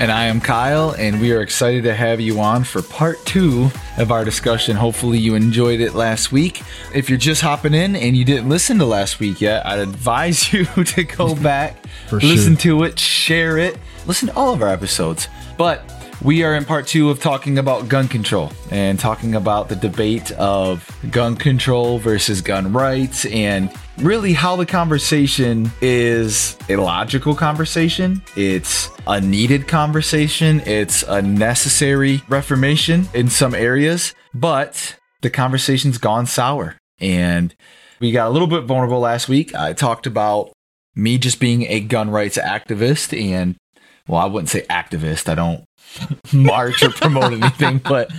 And I am Kyle, and we are excited to have you on for part two of our discussion. Hopefully, you enjoyed it last week. If you're just hopping in and you didn't listen to last week yet, I'd advise you to go back, listen sure. to it, share it, listen to all of our episodes. But we are in part two of talking about gun control and talking about the debate of gun control versus gun rights and really how the conversation is a logical conversation. It's a needed conversation. It's a necessary reformation in some areas, but the conversation's gone sour. And we got a little bit vulnerable last week. I talked about me just being a gun rights activist and well, I wouldn't say activist. I don't march or promote anything, but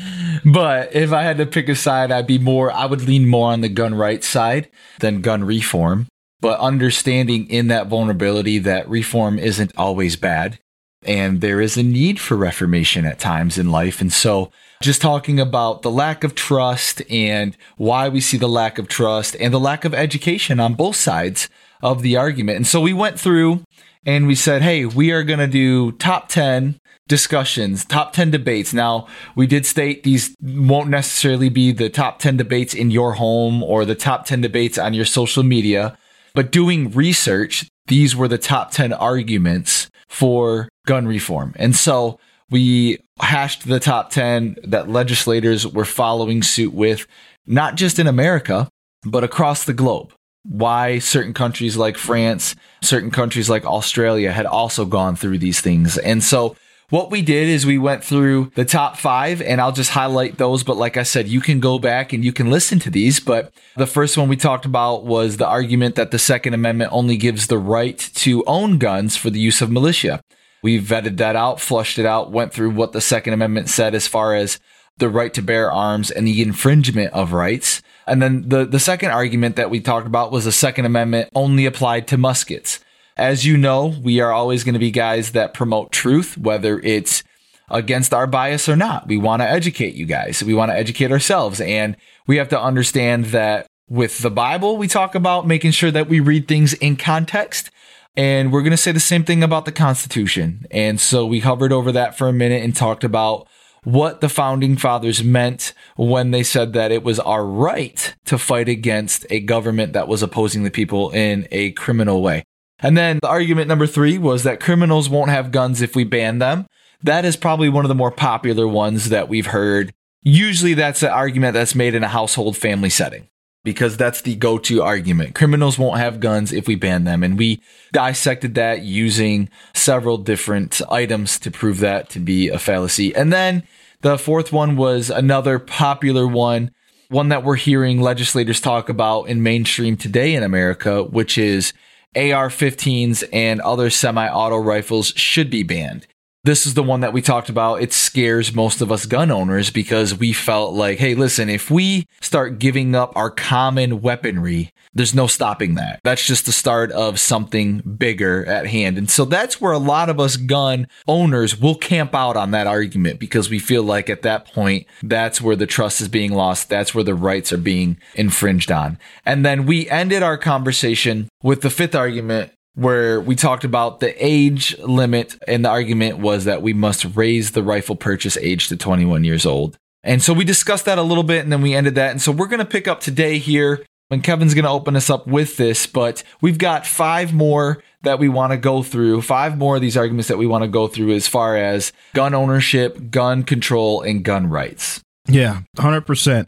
but if I had to pick a side, I'd be more I would lean more on the gun rights side than gun reform. But understanding in that vulnerability that reform isn't always bad and there is a need for reformation at times in life. And so just talking about the lack of trust and why we see the lack of trust and the lack of education on both sides of the argument. And so we went through and we said, hey, we are going to do top 10 discussions, top 10 debates. Now, we did state these won't necessarily be the top 10 debates in your home or the top 10 debates on your social media, but doing research, these were the top 10 arguments for gun reform. And so we hashed the top 10 that legislators were following suit with, not just in America, but across the globe why certain countries like France, certain countries like Australia had also gone through these things. And so what we did is we went through the top five and I'll just highlight those. But like I said, you can go back and you can listen to these. But the first one we talked about was the argument that the Second Amendment only gives the right to own guns for the use of militia. We vetted that out, flushed it out, went through what the Second Amendment said as far as the right to bear arms and the infringement of rights. And then the, the second argument that we talked about was the Second Amendment only applied to muskets. As you know, we are always going to be guys that promote truth, whether it's against our bias or not. We want to educate you guys. We want to educate ourselves. And we have to understand that with the Bible, we talk about making sure that we read things in context. And we're going to say the same thing about the Constitution. And so we hovered over that for a minute and talked about what the founding fathers meant when they said that it was our right to fight against a government that was opposing the people in a criminal way. And then the argument number three was that criminals won't have guns if we ban them. That is probably one of the more popular ones that we've heard. Usually that's an argument that's made in a household family setting because that's the go-to argument. Criminals won't have guns if we ban them. And we dissected that using several different items to prove that to be a fallacy. And then the fourth one was another popular one, one that we're hearing legislators talk about in mainstream today in America, which is AR 15s and other semi auto rifles should be banned this is the one that we talked about. It scares most of us gun owners because we felt like, hey, listen, if we start giving up our common weaponry, there's no stopping that. That's just the start of something bigger at hand. And so that's where a lot of us gun owners will camp out on that argument because we feel like at that point, that's where the trust is being lost. That's where the rights are being infringed on. And then we ended our conversation with the fifth argument where we talked about the age limit, and the argument was that we must raise the rifle purchase age to 21 years old. And so we discussed that a little bit, and then we ended that. And so we're going to pick up today here, when Kevin's going to open us up with this, but we've got five more that we want to go through, five more of these arguments that we want to go through as far as gun ownership, gun control, and gun rights. Yeah, 100%.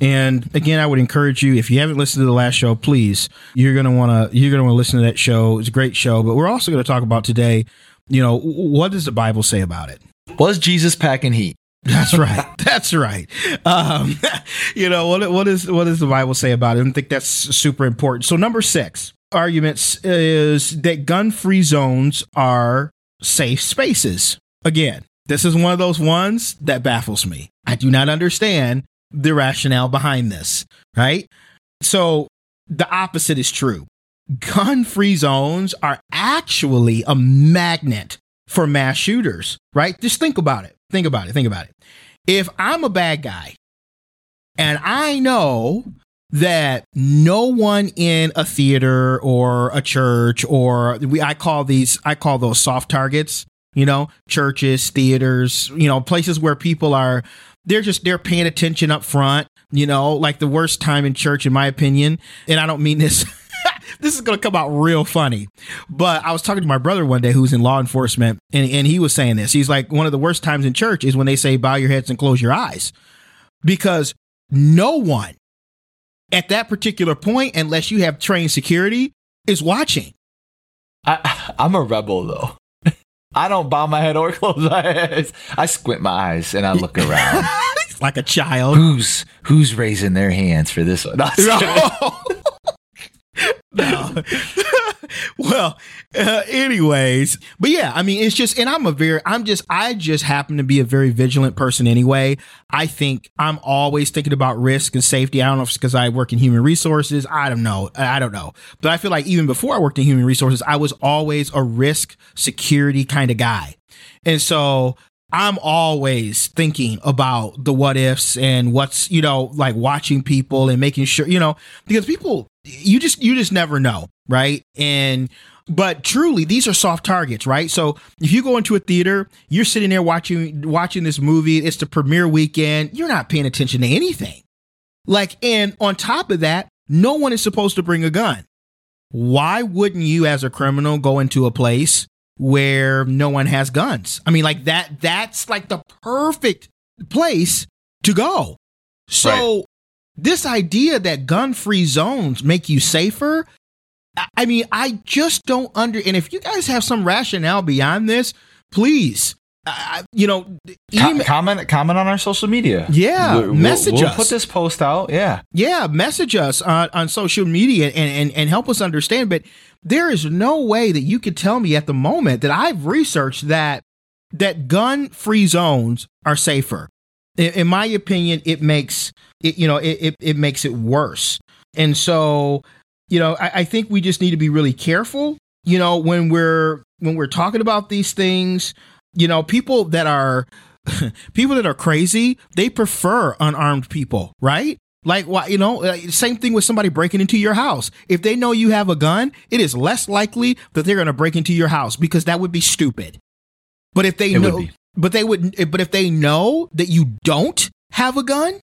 And again, I would encourage you if you haven't listened to the last show, please, you're gonna want to you're gonna want to listen to that show. It's a great show. But we're also going to talk about today. You know, what does the Bible say about it? Was Jesus packing heat? That's right. That's right. Um, you know what? What is what does the Bible say about it? I think that's super important. So number six arguments is that gun-free zones are safe spaces. Again, this is one of those ones that baffles me. I do not understand the rationale behind this. Right. So the opposite is true. Gun-free zones are actually a magnet for mass shooters. Right. Just think about it Think about it. Think about it. If I'm a bad guy and I know that no one in a theater or a church or we I call these I call those soft targets, you know, churches, theaters, you know, places where people are they're just they're paying attention up front, you know, like the worst time in church in my opinion, and I don't mean this this is going to come out real funny. But I was talking to my brother one day who's in law enforcement, and, and he was saying this. He's like, one of the worst times in church is when they say, bow your heads and close your eyes. Because no one at that particular point, unless you have trained security, is watching. I, I'm a rebel though. I don't bow my head or close my eyes. I squint my eyes and I look around. like a child. Who's who's raising their hands for this one? No, no. well, uh, anyways, but yeah, I mean, it's just, and I'm a very, I'm just, I just happen to be a very vigilant person anyway. I think I'm always thinking about risk and safety. I don't know if it's because I work in human resources. I don't know. I don't know. But I feel like even before I worked in human resources, I was always a risk security kind of guy. And so I'm always thinking about the what ifs and what's, you know, like watching people and making sure, you know, because people, you just, you just never know. Right. And, but truly these are soft targets right so if you go into a theater you're sitting there watching watching this movie it's the premiere weekend you're not paying attention to anything like and on top of that no one is supposed to bring a gun why wouldn't you as a criminal go into a place where no one has guns. I mean, like that, that's like the perfect place to go. So, right. this idea that gun free zones make you safer, I mean, I just don't under, and if you guys have some rationale beyond this, please uh, you know, email. comment comment on our social media. Yeah, we'll, message we'll, us. We'll put this post out. Yeah, yeah, message us on, on social media and, and and help us understand. But there is no way that you could tell me at the moment that I've researched that that gun free zones are safer. In, in, my opinion, it makes it you know it, it, it makes it worse. And so you know, I, I think we just need to be really careful. You know, when we're when we're talking about these things you know, people that are people that are crazy, they prefer unarmed people, right? Like, why, you know, same thing with somebody breaking into your house. If they know you have a gun, it is less likely that they're going to break into your house because that would be stupid. But if they it know, but they would, eh, but if they know that you don't have a gun,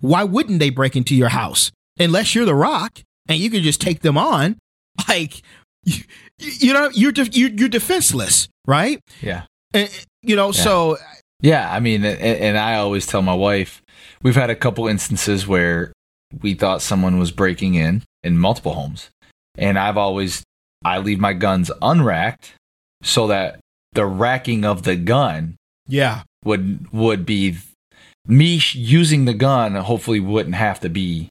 why wouldn't they break into your house? Unless you're the rock and you can just take them on, like, you, you know, you're, de- you're, you're defenseless, right? Yeah. And, you know, yeah. so yeah, I mean, and, and I always tell my wife, we've had a couple instances where we thought someone was breaking in in multiple homes, and I've always I leave my guns unracked so that the racking of the gun, yeah, would would be me using the gun. Hopefully, wouldn't have to be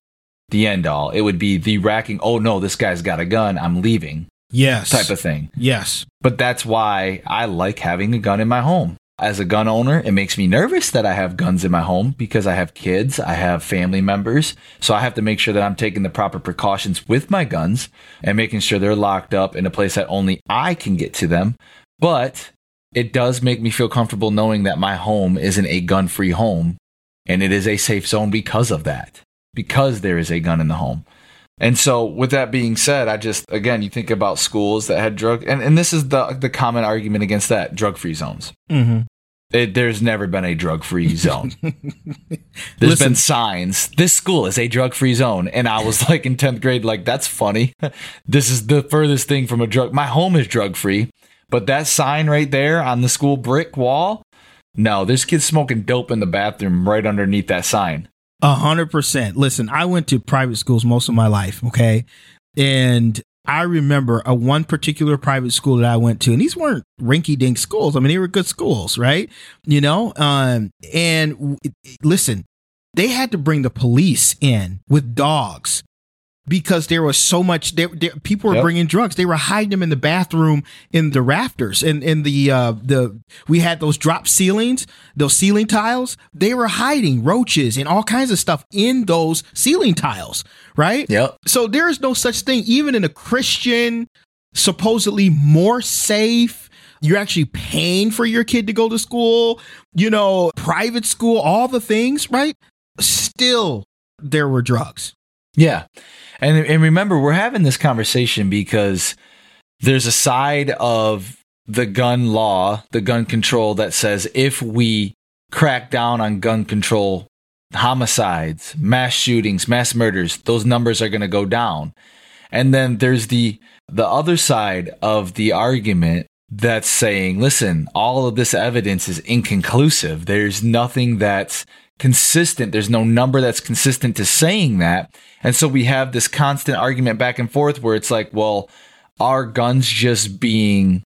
the end all. It would be the racking. Oh no, this guy's got a gun. I'm leaving yes. Type of thing. Yes. But that's why i like having a gun in my home. As a gun owner it makes me nervous that i have guns in my home because i have kids i have family members. So i have to make sure that i'm taking the proper precautions with my guns and making sure they're locked up in a place that only i can get to them. But it does make me feel comfortable knowing that my home isn't a gun free home and it is a safe zone because of that because there is a gun in the home and so, with that being said, I just again, you think about schools that had drug, and, and this is the the common argument against that drug free zones. Mm-hmm. It, there's never been a drug free zone. There's Listen. been signs. This school is a drug free zone, and I was like in tenth grade, like that's funny. this is the furthest thing from a drug. My home is drug free, but that sign right there on the school brick wall, no, there's kids smoking dope in the bathroom right underneath that sign. A hundred percent. Listen, I went to private schools most of my life. Okay. And I remember a one particular private school that I went to, and these weren't rinky dink schools. I mean, they were good schools, right? You know, um, and w- listen, they had to bring the police in with dogs because there was so much there, there people were Yep. bringing drugs. They were hiding them in the bathroom in the rafters and in the uh the we had those drop ceilings those ceiling tiles. They were hiding roaches and all kinds of stuff in those ceiling tiles right? Yep. so there is no such thing even in a christian supposedly more safe you're actually paying for your kid to go to school you know private school all the things right? Still there were drugs Yeah. And and remember we're having this conversation because there's a side of the gun law, the gun control that says if we crack down on gun control, homicides, mass shootings, mass murders, those numbers are going to go down. And then there's the the other side of the argument that's saying, listen, all of this evidence is inconclusive. There's nothing that's consistent. There's no number that's consistent to saying that. And so we have this constant argument back and forth where it's like, well, are guns just being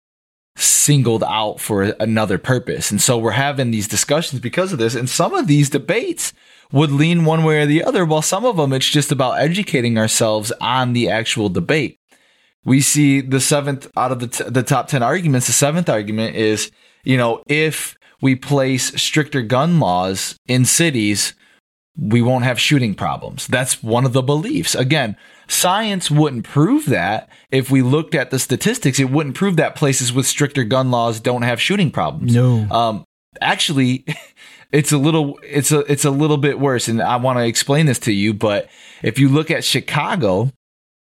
singled out for another purpose? And so we're having these discussions because of this. And some of these debates would lean one way or the other, while some of them it's just about educating ourselves on the actual debate. We see the seventh out of the, t- the top 10 arguments. The seventh argument is, you know, if we place stricter gun laws in cities, we won't have shooting problems. That's one of the beliefs. Again, science wouldn't prove that. If we looked at the statistics, it wouldn't prove that places with stricter gun laws don't have shooting problems. No. Um, actually, it's a little it's a it's a little bit worse, and I want to explain this to you. But if you look at Chicago,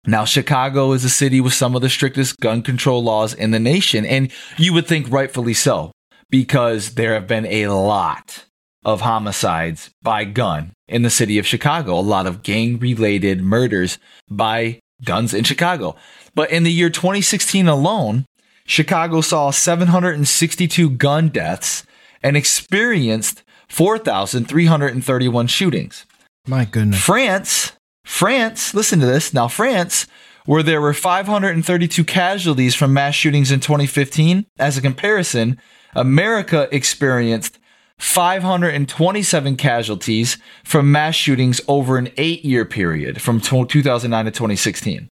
now Chicago is a city with some of the strictest gun control laws in the nation, and you would think rightfully so because there have been a lot of homicides by gun in the city of Chicago, a lot of gang related murders by guns in Chicago. But in the year 2016 alone, Chicago saw 762 gun deaths and experienced 4,331 shootings. My goodness. France, France, listen to this. Now, France, where there were 532 casualties from mass shootings in 2015, as a comparison, America experienced 527 casualties from mass shootings over an eight year period from 2009 to 2016.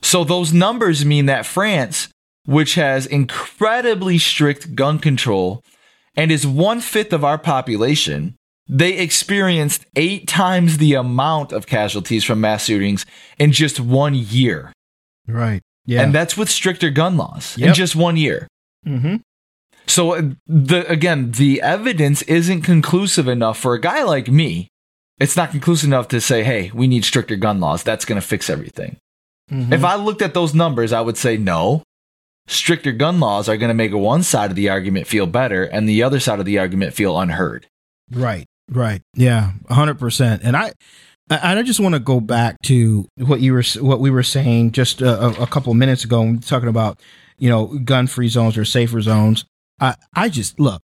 So those numbers mean that France, which has incredibly strict gun control and is one fifth of our population, they experienced eight times the amount of casualties from mass shootings in just one year. Right. Yeah. And that's with stricter gun laws in just one year. mm-hmm. So uh, the again, the evidence isn't conclusive enough for a guy like me. It's not conclusive enough to say, "Hey, we need stricter gun laws. That's going to fix everything." Mm-hmm. If I looked at those numbers, I would say no. Stricter gun laws are going to make one side of the argument feel better and the other side of the argument feel unheard. Right. Right. Yeah. hundred percent. And I, I I just want to go back to what you were, what we were saying just a, a- couple of minutes ago, when we were talking about, you know, gun free zones or safer zones. I, I just look,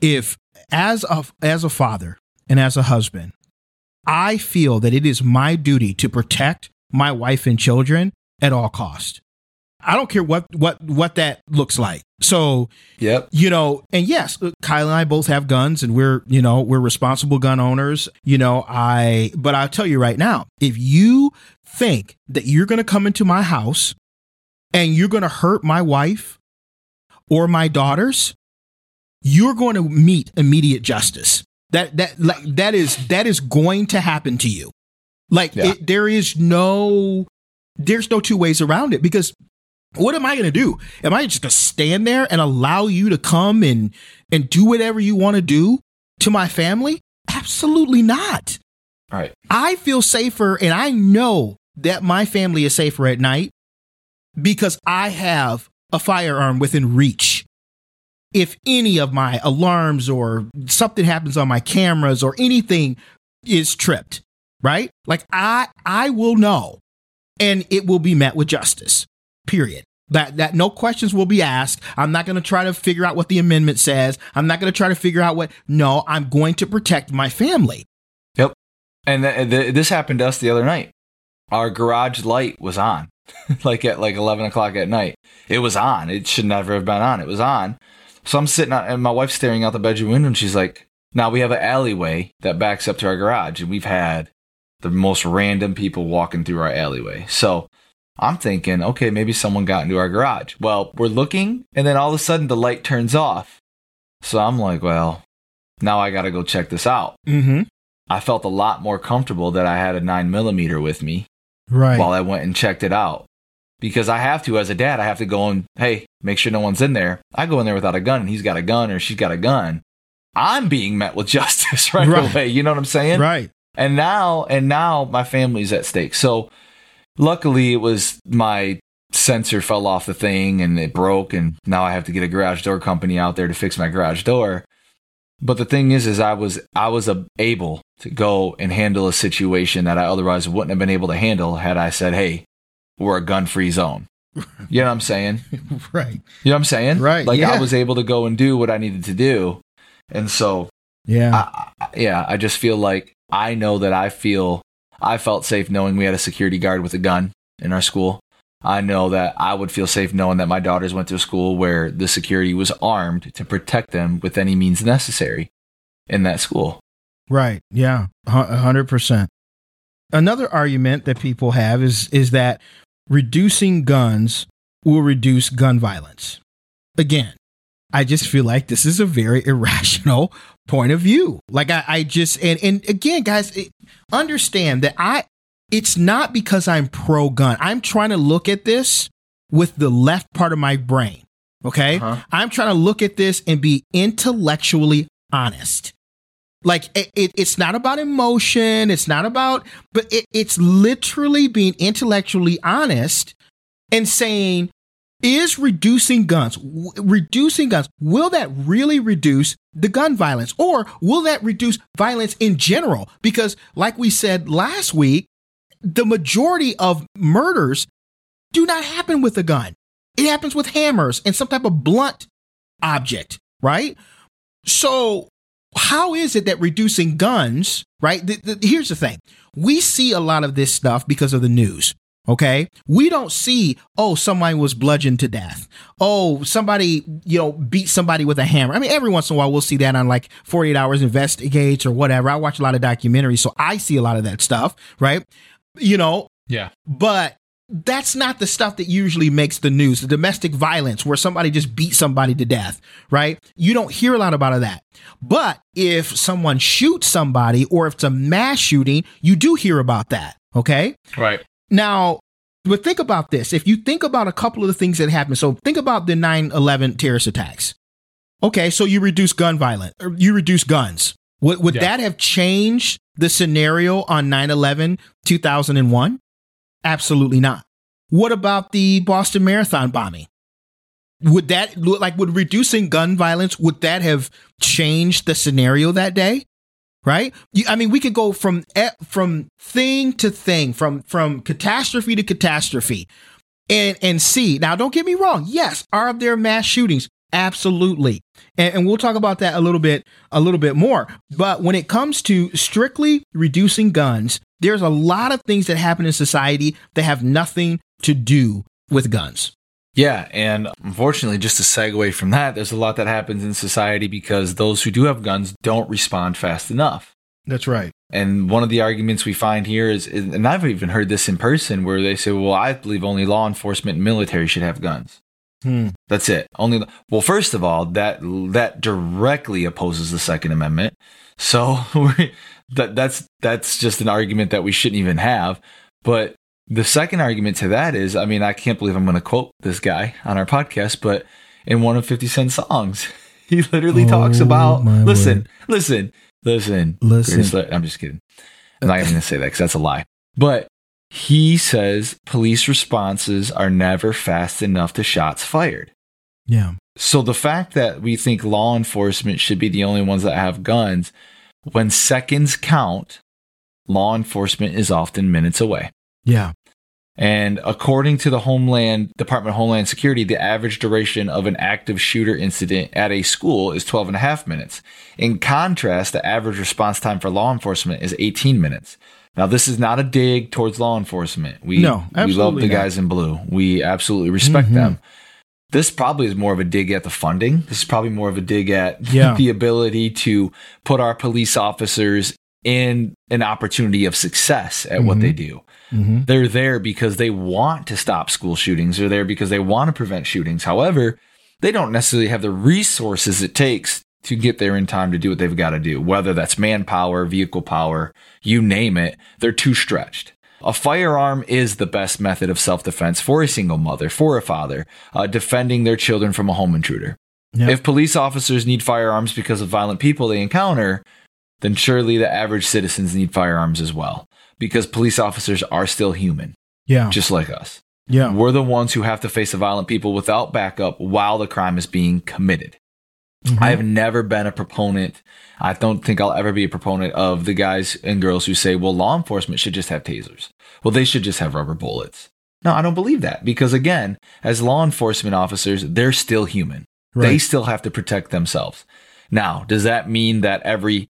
if as a, as a father and as a husband, I feel that it is my duty to protect my wife and children at all cost. I don't care what, what, what that looks like. So, Yep. you know, and yes, Kyle and I both have guns and we're, you know, we're responsible gun owners. You know, I, but I'll tell you right now, if you think that you're going to come into my house and you're going to hurt my wife or my daughters, you're going to meet immediate justice. That, that, like, that is, that is going to happen to you. Like, Yeah. it, there is no, there's no two ways around it because what am I going to do? Am I just going to stand there and allow you to come and and do whatever you want to do to my family? Absolutely not. All right. I feel safer and I know that my family is safer at night because I have a firearm within reach. If any of my alarms or something happens on my cameras or anything is tripped, right? Like I I will know and it will be met with justice. Period. That that no questions will be asked. I'm not going to try to figure out what the amendment says. I'm not going to try to figure out what No, I'm going to protect my family. Yep. And th- th- this happened to us the other night. Our garage light was on, like at like eleven o'clock at night. It was on. It should never have been on. It was on. So I'm sitting out, and my wife's staring out the bedroom window, and she's like, "Now we have an alleyway that backs up to our garage, and we've had the most random people walking through our alleyway." So I'm thinking, okay, maybe someone got into our garage. Well, we're looking, and then all of a sudden the light turns off. So I'm like, well, now I got to go check this out. Mm-hmm. I felt a lot more comfortable that I had a nine millimeter with me Right. while I went and checked it out. Because I have to, as a dad, I have to go and, hey, make sure no one's in there. I go in there without a gun and he's got a gun or she's got a gun. I'm being met with justice right, Right. away. You know what I'm saying? right. And now, and now my family's at stake. So luckily it was my sensor fell off the thing and it broke and now I have to get a garage door company out there to fix my garage door. But the thing is, is I was, I was able to go and handle a situation that I otherwise wouldn't have been able to handle had I said, Hey, we're a gun free zone. You know what I'm saying? Right. You know what I'm saying? Right, Like yeah. I was able to go and do what I needed to do. And so Yeah. I- yeah, I just feel like I know that I feel I felt safe knowing we had a security guard with a gun in our school. I know that I would feel safe knowing that my daughters went to a school where the security was armed to protect them with any means necessary in that school. Right. Yeah. A hundred percent. Another argument that people have is is that reducing guns will reduce gun violence. Again, I just feel like this is a very irrational point of view. Like I, I just and and again, guys, understand that I it's not because I'm pro gun. I'm trying to look at this with the left part of my brain. Okay. Uh-huh. I'm trying to look at this and be intellectually honest. Like it, it, it's not about emotion. It's not about, but it, it's literally being intellectually honest and saying, is reducing guns, w- reducing guns, will that really reduce the gun violence or will that reduce violence in general? Because like we said last week, the majority of murders do not happen with a gun. It happens with hammers and some type of blunt object, right? So, how is it that reducing guns, right? th- th- here's the thing we see a lot of this stuff because of the news. Okay. We don't see, oh, somebody was bludgeoned to death. Oh, somebody, you know, beat somebody with a hammer. I mean, every once in a while we'll see that on like 48 Hours Investigates or whatever. I watch a lot of documentaries, so I see a lot of that stuff, right? You know, Yeah. but that's not the stuff that usually makes the news. The domestic violence where somebody just beat somebody to death, right? You don't hear a lot about that. But if someone shoots somebody or if it's a mass shooting, you do hear about that. Okay. Right. Now, but think about this. If you think about a couple of the things that happened, so think about the 9 11 terrorist attacks. Okay, so you reduce gun violence, or you reduce guns. Would, would Yeah. that have changed the scenario on 9 11 2001? Absolutely not. What about the Boston Marathon bombing? Would that look like would reducing gun violence would that have changed the scenario that day? Right? I mean, we could go from from thing to thing, from from catastrophe to catastrophe, and and see. Now, don't get me wrong. Yes, are there mass shootings? Absolutely, and, and we'll talk about that a little bit a little bit more. But when it comes to strictly reducing guns, there's a lot of things that happen in society that have nothing to do with guns. Yeah, and unfortunately, just to segue from that, there's a lot that happens in society because those who do have guns don't respond fast enough. That's right. And one of the arguments we find here is, is- and I've even heard this in person, where they say, "Well, I believe only law enforcement and military should have guns." Hmm. That's it. Only well, first of all, that that directly opposes the Second Amendment. So we- that that's that's just an argument that we shouldn't even have. But the second argument to that is, I mean, I can't believe I'm going to quote this guy on our podcast, but in one of Fifty Cent's songs, he literally talks Oh, about my listen, listen, listen, Listen. I'm just kidding. I'm not even going to say that because that's a lie. But he says police responses are never fast enough to shots fired. Yeah. So the fact that we think law enforcement should be the only ones that have guns, when seconds count, law enforcement is often minutes away. Yeah. And according to the Homeland Department of Homeland Security, the average duration of an active shooter incident at a school is 12 and a half minutes. In contrast, the average response time for law enforcement is 18 minutes. Now, this is not a dig towards law enforcement. We, No, we love the not. guys in blue. We absolutely respect mm-hmm. them. This probably is more of a dig at the funding. This is probably more of a dig at Yeah. the ability to put our police officers in an opportunity of success at what they mm-hmm. do. Mm-hmm. They're there because they want to stop school shootings. They're there because they want to prevent shootings. However, they don't necessarily have the resources it takes to get there in time to do what they've got to do, whether that's manpower, vehicle power, you name it, they're too stretched. A firearm is the best method of self defense for a single mother, for a father, uh, defending their children from a home intruder. Yep. If police officers need firearms because of violent people they encounter, then surely the average citizens need firearms as well, because police officers are still human, Yeah. just like us. yeah. We're the ones who have to face the violent people without backup while the crime is being committed. Mm-hmm. I have never been a proponent. I don't think I'll ever be a proponent of the guys and girls who say, well, law enforcement should just have tasers. Well, they should just have rubber bullets. No, I don't believe that because, again, as law enforcement officers, they're still human. They still have to protect themselves. Now, does that mean that every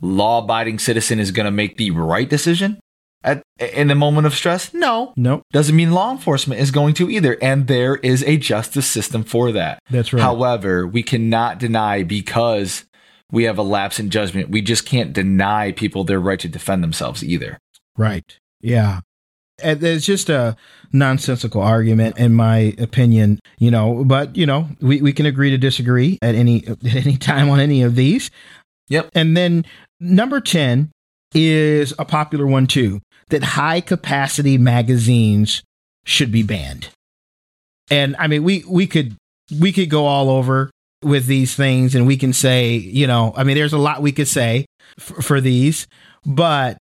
law abiding citizen is going to make the right decision at, in the moment of stress? No. Nope. Doesn't mean law enforcement is going to either. And there is a justice system for that. That's right. However, we cannot deny because we have a lapse in judgment. We just can't deny people their right to defend themselves either. Right. Yeah. It's just a nonsensical argument, in my opinion. You know, but you know, we, we can agree to disagree at any at any time on any of these. Yep. And then number ten is a popular one too. That high capacity magazines should be banned. And I mean, we we could we could go all over with these things, and we can say, you know, I mean, there's a lot we could say f- for these, but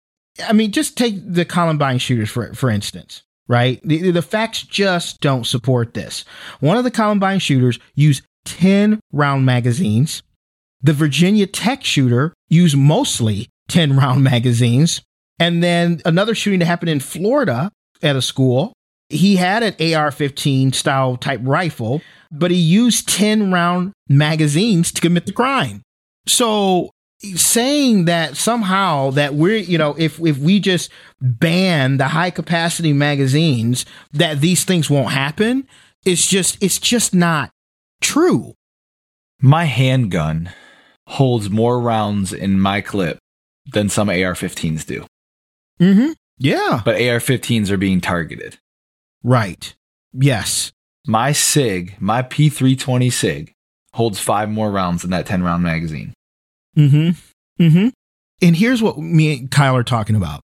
I mean, just take the Columbine shooters for for instance, right? The, the facts just don't support this. One of the Columbine shooters used ten round magazines. The Virginia Tech shooter used mostly ten round magazines, and then another shooting that happened in Florida at a school. He had an AR-15 style type rifle, but he used ten round magazines to commit the crime. So saying that somehow that we're you know if if we just ban the high capacity magazines that these things won't happen it's just it's just not true My handgun holds more rounds in my clip than some AR 15s do, mm-hmm. Yeah. But AR 15s are being targeted. right. Yes. My SIG, my P320 SIG, holds five more rounds than that 10 round magazine. mm-hmm. Mm-hmm. And here's what me and kyle are talking about.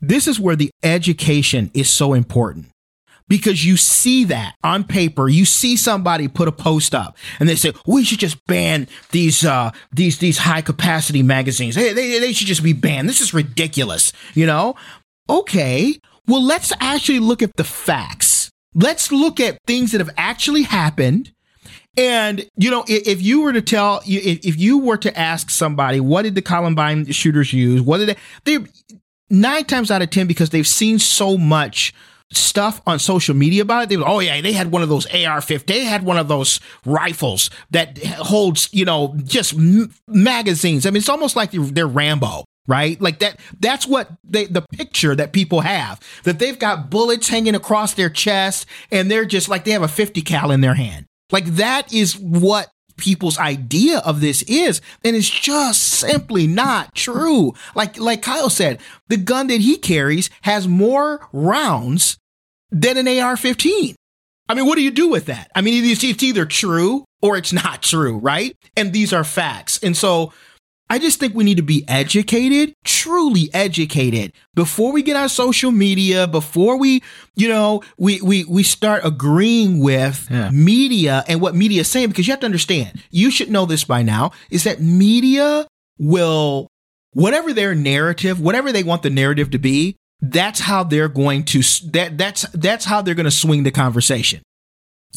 This is where the education is so important because you see that on paper. You see somebody put a post up and they say we should just ban these uh these these high capacity magazines. They, they, they should just be banned. This is ridiculous you know? Okay well let's actually look at the facts. Let's look at things that have actually happened. And you know, if, you were to tell if you were to ask somebody, what did the Columbine shooters use? What did they? They nine times out of ten because they've seen so much stuff on social media about it. They were, oh yeah, they had one of those AR-15. They had one of those rifles that holds, you know, just m- magazines. I mean, it's almost like they're, they're Rambo. Right, like that. That's what they, the picture that people have. That they've got bullets hanging across their chest, and they're just like they have a fifty cal in their hand. Like that is what people's idea of this is and it's just simply not true. Like like Kyle said the gun that he carries has more rounds than an AR-15 I mean what do you do with that? I mean it's, either true or it's not true right? And these are facts. And so I just think we need to be educated, truly educated, before we get on social media, before we, you know, we we we start agreeing with Yeah. media and what media is saying. Because you have to understand, you should know this by now, is that media will whatever their narrative, whatever they want the narrative to be, that's how they're going to that that's that's how they're going to swing the conversation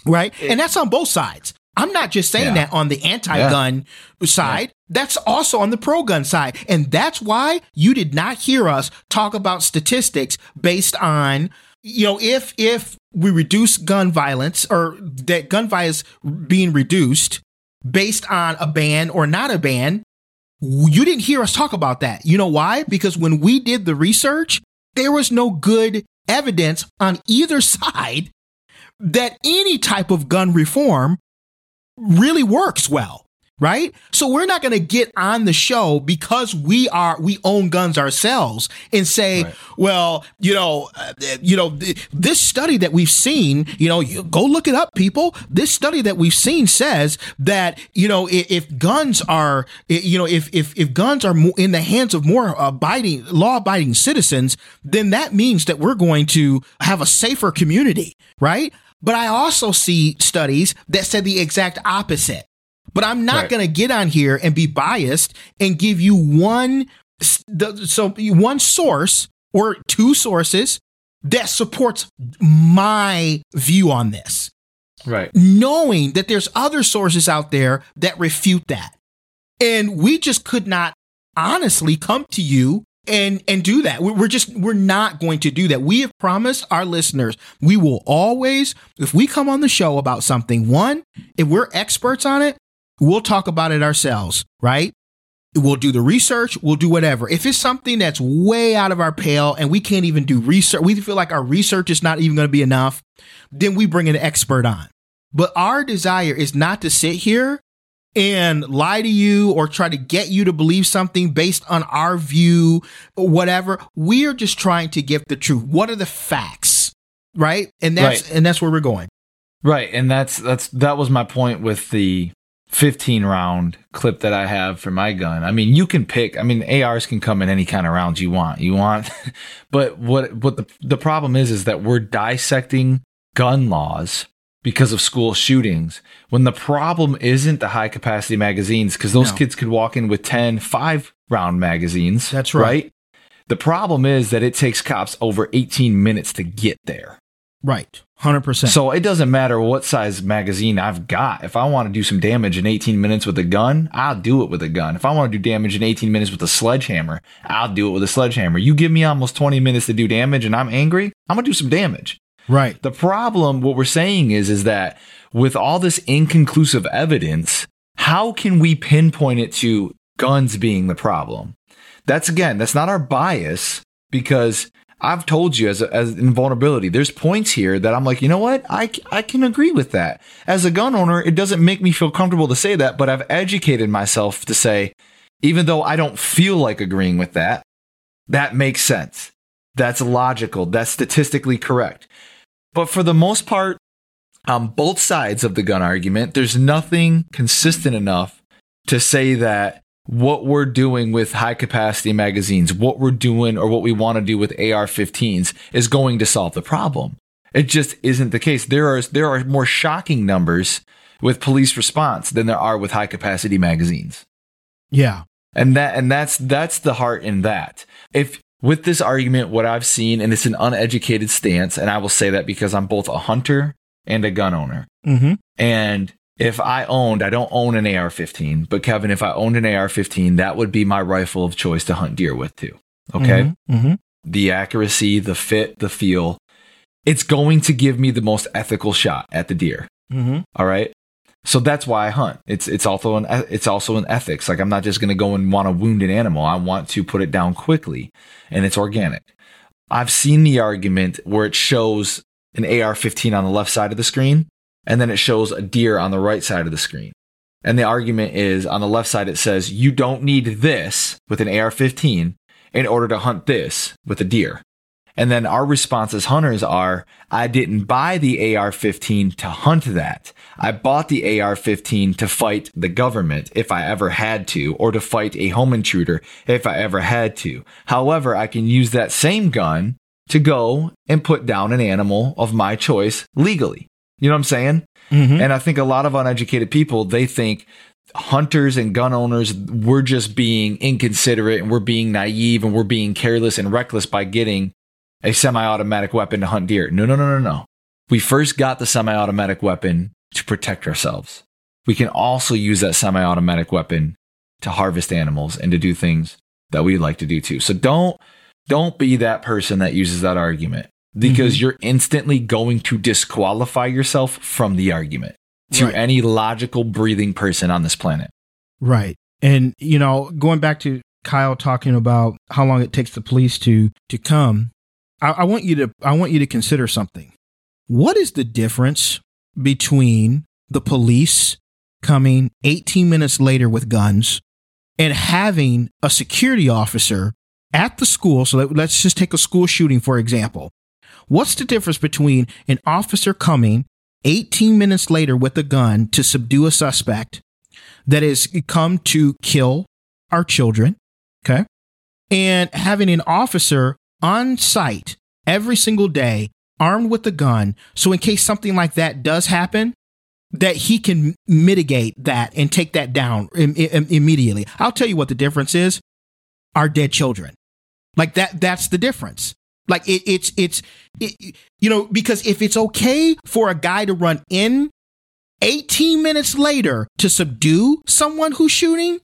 right? and that's on both sides. I'm not just saying Yeah. that on the anti-gun side. That's also on the pro-gun side, and that's why you did not hear us talk about statistics based on you know, if if we reduce gun violence or that gun violence being reduced based on a ban or not a ban, you didn't hear us talk about that. You know why? Because when we did the research, there was no good evidence on either side that any type of gun reform really works well right? So we're not going to get on the show because we are we own guns ourselves and say, right. well, you know, uh, you know, th- this study that we've seen, you know, you go look it up, people. This study that we've seen says that you know if, if guns are, you know, if if if guns are in the hands of more abiding law abiding citizens, then that means that we're going to have a safer community, right? But I also see studies that said the exact opposite but I'm not right. going to get on here and be biased and give you one so one source or two sources that supports my view on this. Right. Knowing that there's other sources out there that refute that. And we just could not honestly come to you and and do that. We're just we're not going to do that. We have promised our listeners we will always if we come on the show about something, one, if we're experts on it, We'll talk about it ourselves, right? We'll do the research. We'll do whatever. If it's something that's way out of our pale and we can't even do research, we feel like our research is not even going to be enough, then we bring an expert on. But our desire is not to sit here and lie to you or try to get you to believe something based on our view, whatever. We are just trying to give the truth. What are the facts? Right? And that's right. and that's where we're going. Right. And that's that's that was my point with the 15 round clip that I have for my gun. I mean, you can pick, I mean, ARs can come in any kind of rounds you want. You want, but what, what the, the problem is, is that we're dissecting gun laws because of school shootings when the problem isn't the high capacity magazines because those no. kids could walk in with 10 five round magazines. That's right. right. The problem is that it takes cops over 18 minutes to get there. Right. 100%. So it doesn't matter what size magazine I've got. If I want to do some damage in 18 minutes with a gun, I'll do it with a gun. If I want to do damage in 18 minutes with a sledgehammer, I'll do it with a sledgehammer. You give me almost 20 minutes to do damage and I'm angry, I'm going to do some damage. Right. The problem, what we're saying is, is that with all this inconclusive evidence, how can we pinpoint it to guns being the problem? That's again, that's not our bias because I've told you as, a, as invulnerability, there's points here that I'm like, you know what? I, I can agree with that. As a gun owner, it doesn't make me feel comfortable to say that, but I've educated myself to say, even though I don't feel like agreeing with that, that makes sense. That's logical. That's statistically correct. But for the most part, on both sides of the gun argument, there's nothing consistent enough to say that what we're doing with high capacity magazines, what we're doing or what we want to do with AR 15s is going to solve the problem. It just isn't the case. There are, there are more shocking numbers with police response than there are with high capacity magazines. Yeah. And that, and that's, that's the heart in that. If with this argument, what I've seen, and it's an uneducated stance, and I will say that because I'm both a hunter and a gun owner. Mm-hmm. And if I owned, I don't own an AR 15, but Kevin, if I owned an AR 15, that would be my rifle of choice to hunt deer with too. Okay. Mm-hmm, mm-hmm. The accuracy, the fit, the feel, it's going to give me the most ethical shot at the deer. Mm-hmm. All right. So that's why I hunt. It's it's also an it's also an ethics. Like I'm not just going to go and want to wound an animal. I want to put it down quickly, and it's organic. I've seen the argument where it shows an AR-15 on the left side of the screen, and then it shows a deer on the right side of the screen. And the argument is on the left side, it says you don't need this with an AR 15 in order to hunt this with a deer. And then our response as hunters are, I didn't buy the AR 15 to hunt that. I bought the AR 15 to fight the government if I ever had to, or to fight a home intruder if I ever had to. However, I can use that same gun to go and put down an animal of my choice legally. You know what I'm saying? Mm-hmm. And I think a lot of uneducated people, they think hunters and gun owners, we're just being inconsiderate and we're being naive and we're being careless and reckless by getting a semi automatic weapon to hunt deer. No, no, no, no, no. We first got the semi automatic weapon to protect ourselves. We can also use that semi automatic weapon to harvest animals and to do things that we like to do too. So don't, don't be that person that uses that argument. because mm-hmm. you're instantly going to disqualify yourself from the argument to Right. any logical breathing person on this planet. Right. And you know, going back to Kyle talking about how long it takes the police to to come, I, I want you to I want you to consider something. What is the difference between the police coming 18 minutes later with guns and having a security officer at the school? So let, let's just take a school shooting for example. What's the difference between an officer coming 18 minutes later with a gun to subdue a suspect that has come to kill our children, okay? And having an officer on site every single day armed with a gun. So, in case something like that does happen, that he can mitigate that and take that down im- im- immediately. I'll tell you what the difference is our dead children. Like that, that's the difference. Like it, it's, it's, it, you know, because if it's okay for a guy to run in 18 minutes later to subdue someone who's shooting,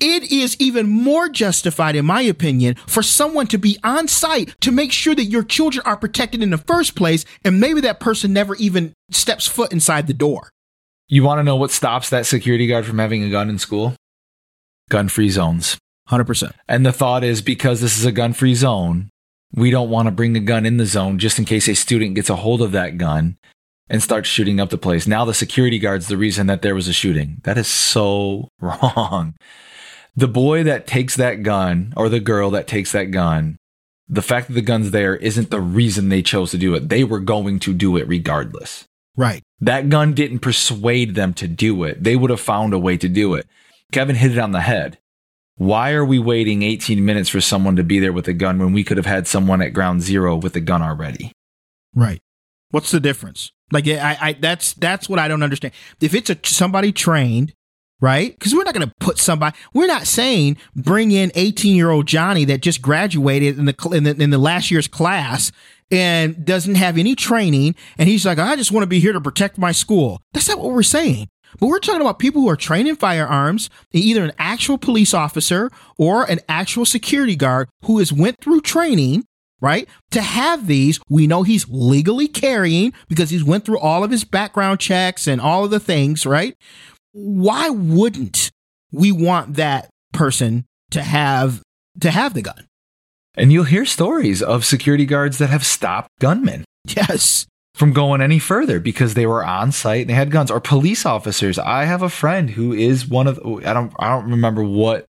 it is even more justified, in my opinion, for someone to be on site to make sure that your children are protected in the first place, and maybe that person never even steps foot inside the door. You want to know what stops that security guard from having a gun in school? Gun free zones. 100%. And the thought is because this is a gun free zone, we don't want to bring a gun in the zone just in case a student gets a hold of that gun and starts shooting up the place. Now the security guard's the reason that there was a shooting. That is so wrong. The boy that takes that gun or the girl that takes that gun, the fact that the gun's there isn't the reason they chose to do it. They were going to do it regardless. Right. That gun didn't persuade them to do it. They would have found a way to do it. Kevin hit it on the head. Why are we waiting 18 minutes for someone to be there with a gun when we could have had someone at ground zero with a gun already? Right. What's the difference? Like I, I that's that's what I don't understand. If it's a somebody trained, right? Because we're not going to put somebody. We're not saying bring in eighteen year old Johnny that just graduated in the, in the in the last year's class and doesn't have any training, and he's like, I just want to be here to protect my school. That's not what we're saying. But we're talking about people who are trained in firearms, either an actual police officer or an actual security guard who has went through training right to have these we know he's legally carrying because he's went through all of his background checks and all of the things right why wouldn't we want that person to have to have the gun And you'll hear stories of security guards that have stopped gunmen yes from going any further because they were on site and they had guns or police officers. I have a friend who is one of I don't I don't remember what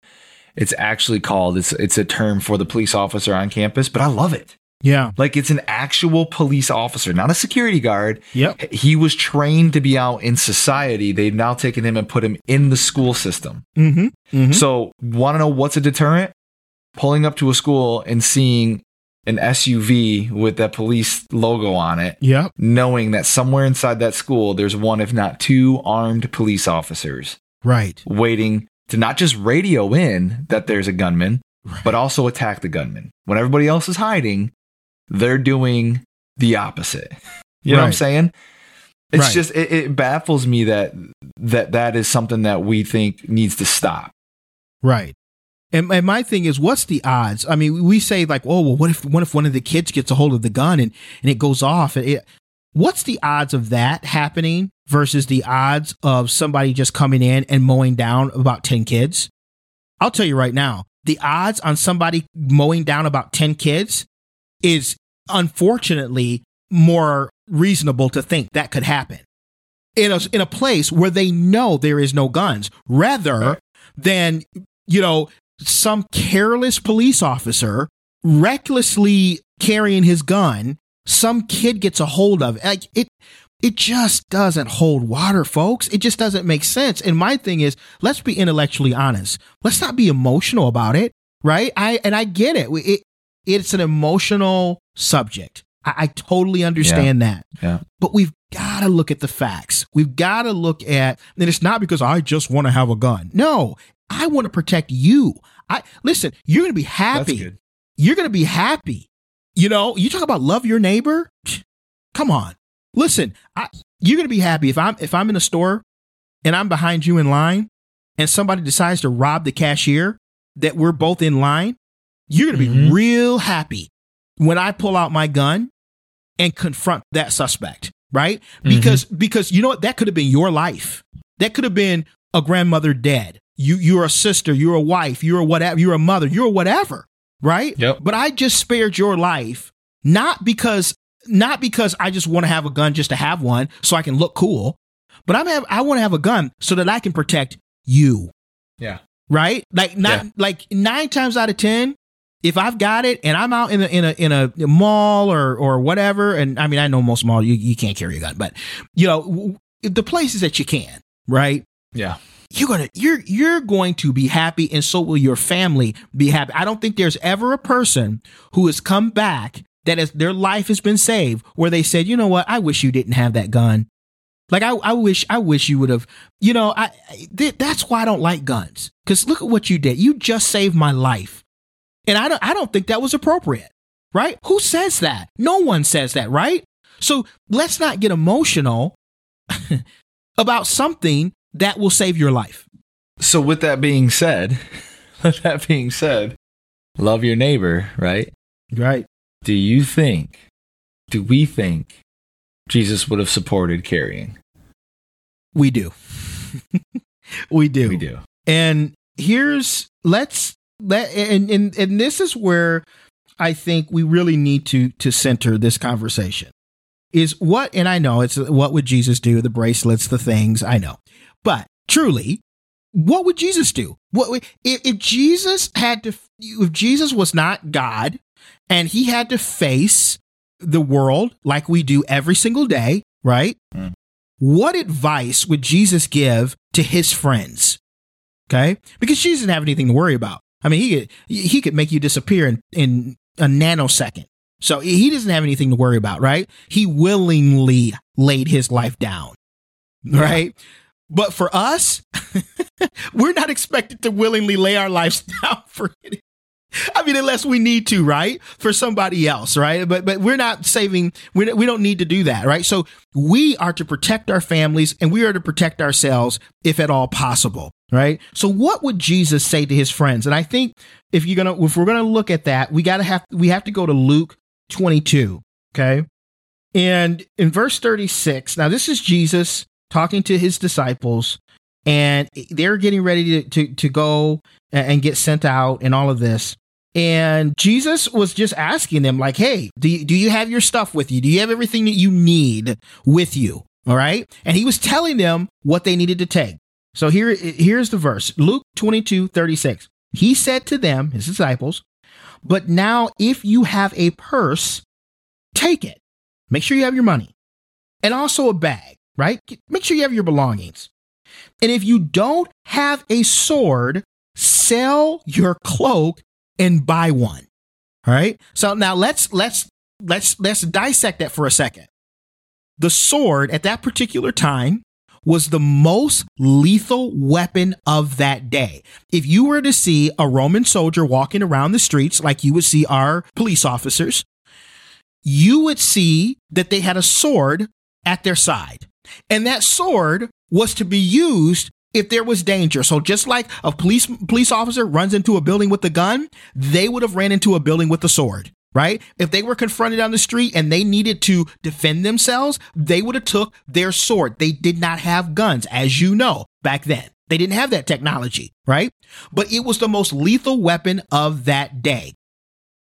it's actually called. It's it's a term for the police officer on campus, but I love it. Yeah Like it's an actual police officer, not a security guard. Yep. He was trained to be out in society. They've now taken him and put him in the school system. mm-hmm, mm-hmm. So, want to know what's a deterrent? Pulling up to a school and seeing an SUV with that police logo on it, yep knowing that somewhere inside that school there's one, if not two, armed police officers right waiting to not just radio in that there's a gunman, but also attack the gunman. When everybody else is hiding, they're doing the opposite. You know what I'm saying? It's Right. just it, it baffles me that that that is something that we think needs to stop. Right. And, and my thing is, what's the odds? I mean, we say like, oh, well, what if what if one of the kids gets a hold of the gun and, and it goes off? And It, what's the odds of that happening versus the odds of somebody just coming in and mowing down about 10 kids? I'll tell you right now, the odds on somebody mowing down about 10 kids is unfortunately more reasonable to think that could happen in a, in a place where they know there is no guns rather Right. than, you know, some careless police officer recklessly carrying his gun. Some kid gets a hold of it. Like it, it just doesn't hold water, folks. It just doesn't make sense. And my thing is, let's be intellectually honest. Let's not be emotional about it, right? I and I get it. It it's an emotional subject. I, I totally understand that. Yeah. But we've got to look at the facts. We've got to look at, and it's not because I just want to have a gun. No, I want to protect you. I listen. You're going to be happy. You're going to be happy. You know, you talk about love your neighbor. Come on, listen. I, you're going to be happy if I'm if I'm in a store and I'm behind you in line, and somebody decides to rob the cashier that we're both in line. You're going to be Mhm. real happy when I pull out my gun and confront that suspect, right? Because because you know what that could have been your life. That could have been a grandmother dead. You you're a sister, you're a wife, you're a whatever, you're a mother, you're a whatever, right? Yep. But I just spared your life not because not because I just want to have a gun just to have one so I can look cool, but I'm have I want to have a gun so that I can protect you Yeah. right? Like not Yeah. like nine times out of ten, if I've got it and I'm out in a in a in a mall or or whatever, and I mean I know most malls you, you can't carry a gun, but you know the places that you can, right? Yeah. You're gonna you're you're going to be happy, and so will your family be happy. I don't think there's ever a person who has come back that is their life has been saved where they said, you know what, I wish you didn't have that gun. Like I, I wish, I wish you would have. You know, I, I th- that's why I don't like guns. Because look at what you did. You just saved my life, and I don't, I don't think that was appropriate, right? Who says that? No one says that, right? So let's not get emotional about something that will save your life. So with that being said, with that being said, love your neighbor, right? Right. Do you think, do we think Jesus would have supported carrying? We do. we do. We do. And here's let's let and, and and this is where I think we really need to to center this conversation. Is what and I know it's what would Jesus do, the bracelets, the things, I know. But truly, what would Jesus do? What if, if Jesus had to if Jesus was not God and he had to face the world like we do every single day, right? Mm. What advice would Jesus give to his friends? Okay, because Jesus didn't have anything to worry about. I mean, he could he could make you disappear in, in a nanosecond. So he doesn't have anything to worry about, right? He willingly laid his life down, right? But for us, we're not expected to willingly lay our lives down for it. I mean, unless we need to, right? For somebody else, right? But but we're not saving. We we don't need to do that, right? So we are to protect our families and we are to protect ourselves if at all possible, right? So what would Jesus say to his friends? And I think if you're gonna if we're gonna look at that, we gotta have we have to go to Luke 22, okay? And in verse 36, now this is Jesus talking to his disciples, and they're getting ready to, to, to go and get sent out and all of this. And Jesus was just asking them, like, hey, do you, do you have your stuff with you? Do you have everything that you need with you? All right. And he was telling them what they needed to take. So here, here's the verse Luke 22 36. He said to them, his disciples, but now if you have a purse, take it. Make sure you have your money and also a bag, right? Make sure you have your belongings. And if you don't have a sword, sell your cloak and buy one. All right? So now let's let's let's let's dissect that for a second. The sword at that particular time was the most lethal weapon of that day. If you were to see a Roman soldier walking around the streets like you would see our police officers, you would see that they had a sword at their side. And that sword was to be used if there was danger. So just like a police police officer runs into a building with a gun, they would have ran into a building with a sword, right? If they were confronted on the street and they needed to defend themselves, they would have took their sword. They did not have guns, as you know, back then. They didn't have that technology, right? But it was the most lethal weapon of that day.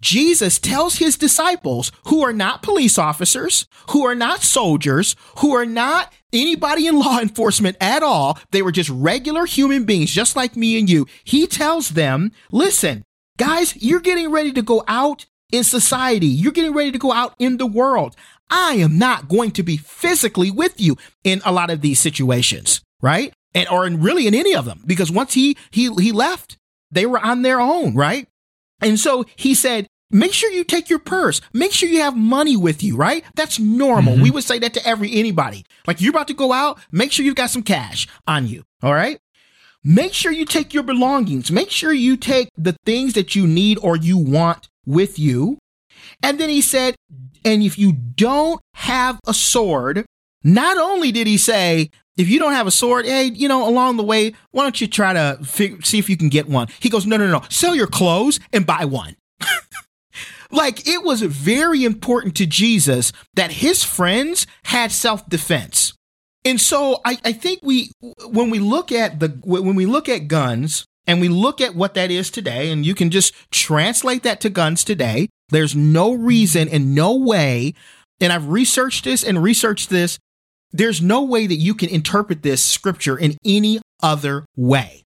Jesus tells his disciples, who are not police officers, who are not soldiers, who are not anybody in law enforcement at all, they were just regular human beings, just like me and you. He tells them, listen, guys, you're getting ready to go out in society. You're getting ready to go out in the world. I am not going to be physically with you in a lot of these situations, right? And or in really in any of them, because once he he he left, they were on their own, right? And so he said, make sure you take your purse. Make sure you have money with you, right? That's normal. Mm-hmm. We would say that to every anybody. Like you're about to go out, make sure you've got some cash on you. All right. Make sure you take your belongings. Make sure you take the things that you need or you want with you. And then he said, and if you don't have a sword, not only did he say, if you don't have a sword, hey, you know, along the way, why don't you try to see if you can get one? He goes, no, no, no, sell your clothes and buy one. Like it was very important to Jesus that his friends had self defense. And so I, I think we, when we look at the, when we look at guns and we look at what that is today, and you can just translate that to guns today, there's no reason and no way, and I've researched this and researched this, there's no way that you can interpret this scripture in any other way.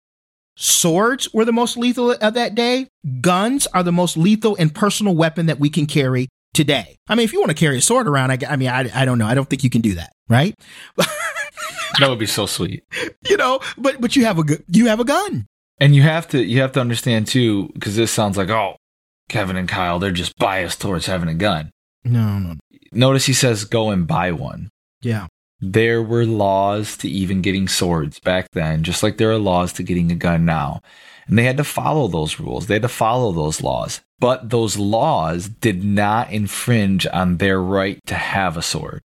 Swords were the most lethal of that day. Guns are the most lethal and personal weapon that we can carry today. I mean, if you want to carry a sword around, I, I mean, I, I don't know. I don't think you can do that, right? that would be so sweet. You know, but but you have a you have a gun, and you have to you have to understand too, because this sounds like oh, Kevin and Kyle, they're just biased towards having a gun. No, no. Notice he says go and buy one. Yeah. There were laws to even getting swords back then, just like there are laws to getting a gun now. And they had to follow those rules. They had to follow those laws. But those laws did not infringe on their right to have a sword.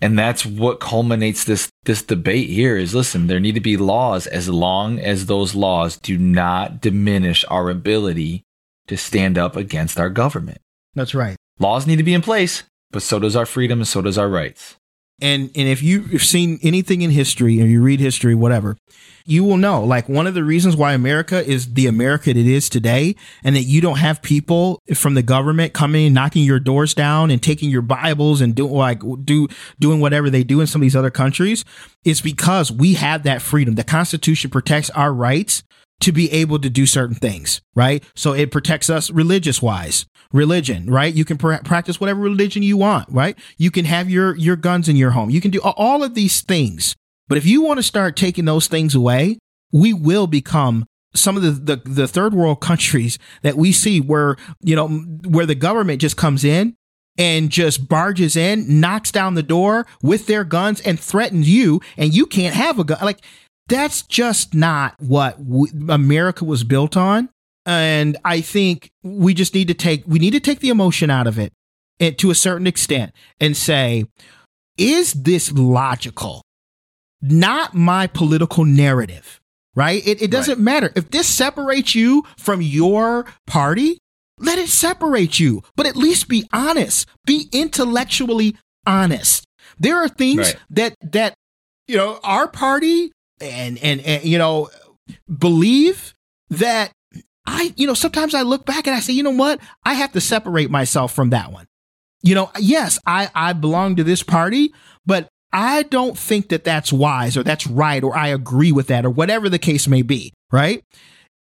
And that's what culminates this this debate here is listen, there need to be laws as long as those laws do not diminish our ability to stand up against our government. That's right. Laws need to be in place, but so does our freedom and so does our rights. And and if you've seen anything in history or you read history, whatever, you will know like one of the reasons why America is the America it is today, and that you don't have people from the government coming knocking your doors down and taking your Bibles and doing like do doing whatever they do in some of these other countries, is because we have that freedom. The Constitution protects our rights to be able to do certain things, right? So it protects us religious wise religion, right? You can pr- practice whatever religion you want, right? You can have your your guns in your home. You can do all of these things. But if you want to start taking those things away, we will become some of the, the, the third world countries that we see where, you know, where the government just comes in and just barges in, knocks down the door with their guns and threatens you and you can't have a gun. Like that's just not what w- America was built on. And I think we just need to take we need to take the emotion out of it and to a certain extent and say, is this logical? Not my political narrative, right? It, it doesn't right. matter. If this separates you from your party, let it separate you, but at least be honest. Be intellectually honest. There are things right. that, that, you know, our party and, and, and, you know, believe that I, you know, sometimes I look back and I say, you know what? I have to separate myself from that one. You know, yes, I, I belong to this party, but I don't think that that's wise or that's right or I agree with that or whatever the case may be. Right.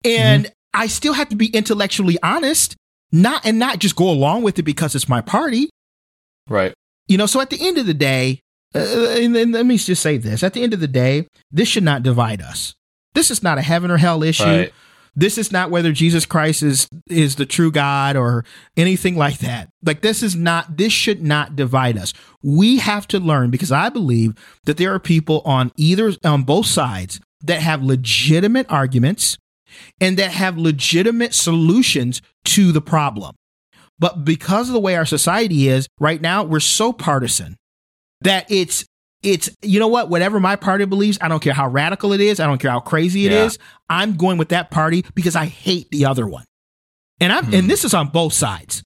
And mm-hmm. I still have to be intellectually honest, not, and not just go along with it because it's my party. Right. You know, so at the end of the day, uh, and, and let me just say this at the end of the day, this should not divide us. This is not a heaven or hell issue. Right. This is not whether Jesus Christ is is the true God or anything like that. Like this is not this should not divide us. We have to learn because I believe that there are people on either on both sides that have legitimate arguments and that have legitimate solutions to the problem. But because of the way our society is right now, we're so partisan that it's it's you know what whatever my party believes i don't care how radical it is i don't care how crazy it yeah. is. i'm going with that party because i hate the other one and i'm hmm. and this is on both sides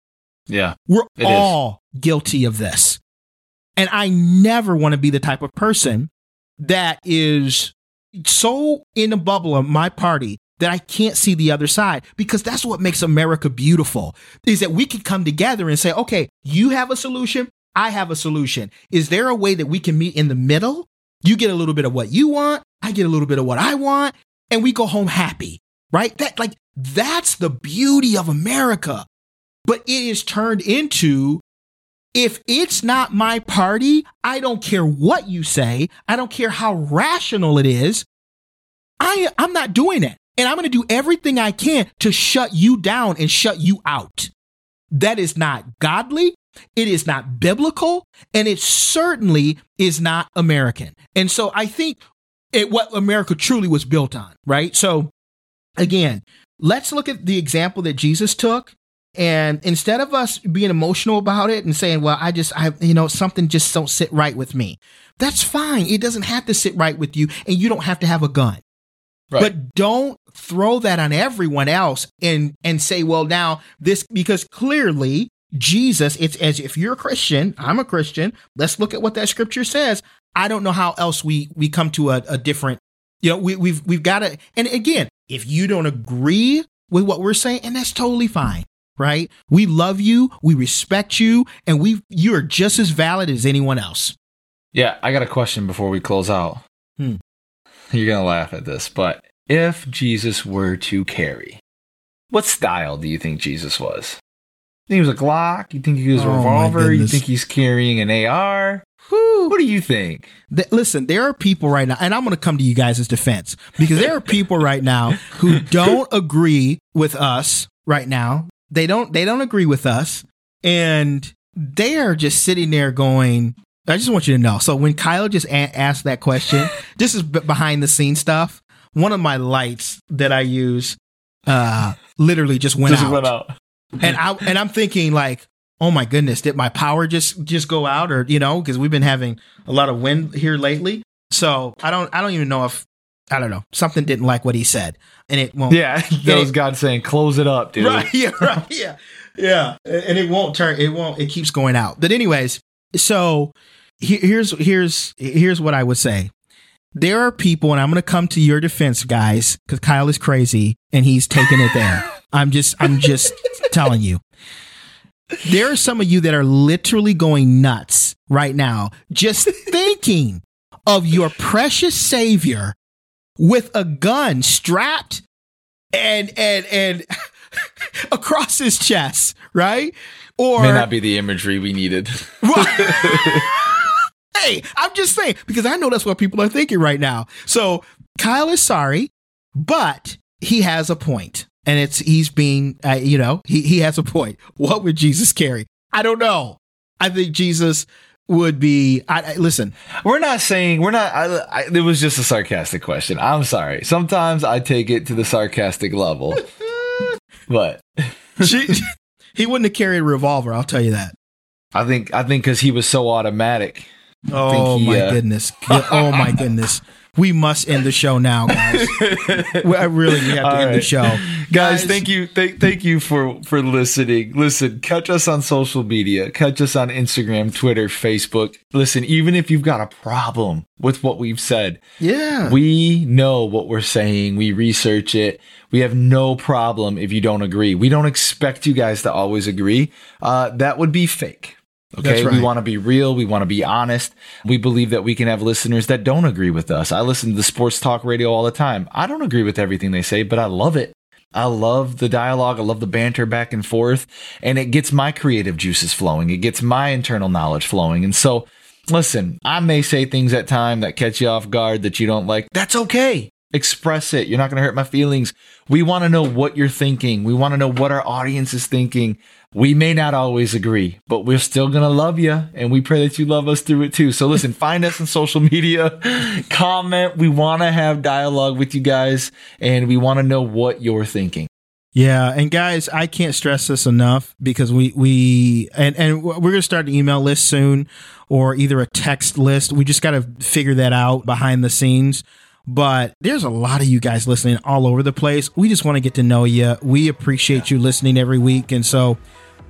yeah we're all is. guilty of this and i never want to be the type of person that is so in a bubble of my party that I can't see the other side because that's what makes America beautiful is that we can come together and say, okay, you have a solution. I have a solution. Is there a way that we can meet in the middle? You get a little bit of what you want, I get a little bit of what I want, and we go home happy, right? That like that's the beauty of America. But it is turned into if it's not my party, I don't care what you say, I don't care how rational it is. I I'm not doing it. And I'm going to do everything I can to shut you down and shut you out. That is not godly. It is not biblical and it certainly is not American. And so I think it, what America truly was built on, right? So again, let's look at the example that Jesus took. And instead of us being emotional about it and saying, well, I just, I, you know, something just don't sit right with me. That's fine. It doesn't have to sit right with you and you don't have to have a gun. Right. But don't throw that on everyone else and and say, well, now this because clearly Jesus, it's as if you're a Christian, I'm a Christian. Let's look at what that scripture says. I don't know how else we we come to a, a different, you know, we, we've we've got to. And again, if you don't agree with what we're saying, and that's totally fine, right? We love you, we respect you, and we you are just as valid as anyone else. Yeah, I got a question before we close out. Hmm. You're going to laugh at this, but if Jesus were to carry, what style do you think Jesus was? You think he was a Glock? You think he was a Oh, revolver? You think he's carrying an AR? Whew. What do you think? Th- listen, there are people right now, and I'm going to come to you guys' defense because there are people right now who don't agree with us right now. They don't. They don't agree with us, and they are just sitting there going. I just want you to know. So when Kyle just a- asked that question, this is b- behind the scenes stuff. One of my lights that I use, uh, literally just went Just out went out. And I and I'm thinking like, oh my goodness, did my power just just go out or you know because we've been having a lot of wind here lately. So I don't I don't even know if I don't know something didn't like what he said and it won't. Yeah, that was God saying, close it up, dude. Right. Yeah. Right. Yeah. Yeah. And it won't turn. It won't. It keeps going out. But anyways, so here's here's here's what I would say. There are people, and I'm going to come to your defense, guys, because Kyle is crazy and he's taking it there. I'm just I'm just telling you. There are some of you that are literally going nuts right now, just thinking of your precious savior with a gun strapped and and and across his chest, right? Or May not be the imagery we needed. hey, I'm just saying because I know that's what people are thinking right now. So Kyle is sorry, but he has a point, and it's he's being, uh, you know, he he has a point. What would Jesus carry? I don't know. I think Jesus would be. I, I listen. We're not saying we're not. I, I, it was just a sarcastic question. I'm sorry. Sometimes I take it to the sarcastic level, but She, he wouldn't have carried a revolver. I'll tell you that. I think I think because he was so automatic. Oh he, my uh, goodness! Oh my goodness! We must end the show now, guys. I really we have to All end the right. show, Guys, thank you, thank, thank you for for listening. Listen, catch us on social media, catch us on Instagram, Twitter, Facebook. Listen, even if you've got a problem with what we've said, Yeah, we know what we're saying. We research it. We have no problem if you don't agree. We don't expect you guys to always agree. Uh, that would be fake. Okay. Right. We want to be real. We want to be honest. We believe that we can have listeners that don't agree with us. I listen to the sports talk radio all the time. I don't agree with everything they say, but I love it. I love the dialogue. I love the banter back and forth. And it gets my creative juices flowing. It gets my internal knowledge flowing. And so, listen, I may say things at time that catch you off guard that you don't like. That's okay. Express it. You're not going to hurt my feelings. We want to know what you're thinking. We want to know what our audience is thinking. We may not always agree, but we're still going to love you. And we pray that you love us through it too. So listen, find us on social media, comment. We want to have dialogue with you guys and we want to know what you're thinking. yeah. And guys, I can't stress this enough because we we and and we're gonna start an email list soon, or either a text list. We just got to figure that out behind the scenes. But there's a lot of you guys listening all over the place. We just want to get to know you. We appreciate you listening every week, and so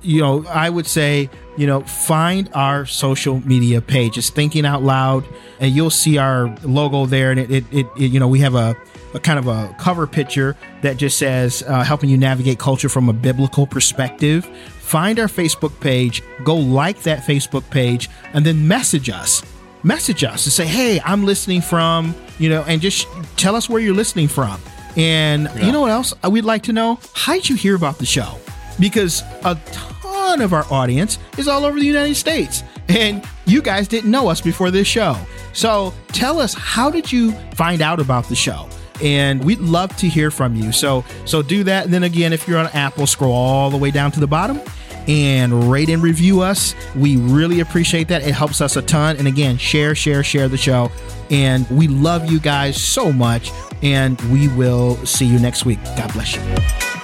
you know, I would say, you know, find our social media page. It's Thinking Out Loud, and you'll see our logo there. And it, it, it, it you know, we have a, a kind of a cover picture that just says, uh, helping you navigate culture from a biblical perspective. Find our Facebook page, go like that Facebook page, and then message us. Message us and say, hey, I'm listening from, you know, and just tell us where you're listening from. And you know what else we'd like to know? How'd you hear about the show? because a ton of our audience is all over the United States. And you guys didn't know us before this show. So tell us, how did you find out about the show? And we'd love to hear from you. So so do that. And then again, if you're on Apple, scroll all the way down to the bottom and rate and review us. We really appreciate that. It helps us a ton. And again, share, share, share the show. And we love you guys so much. And we will see you next week. God bless you.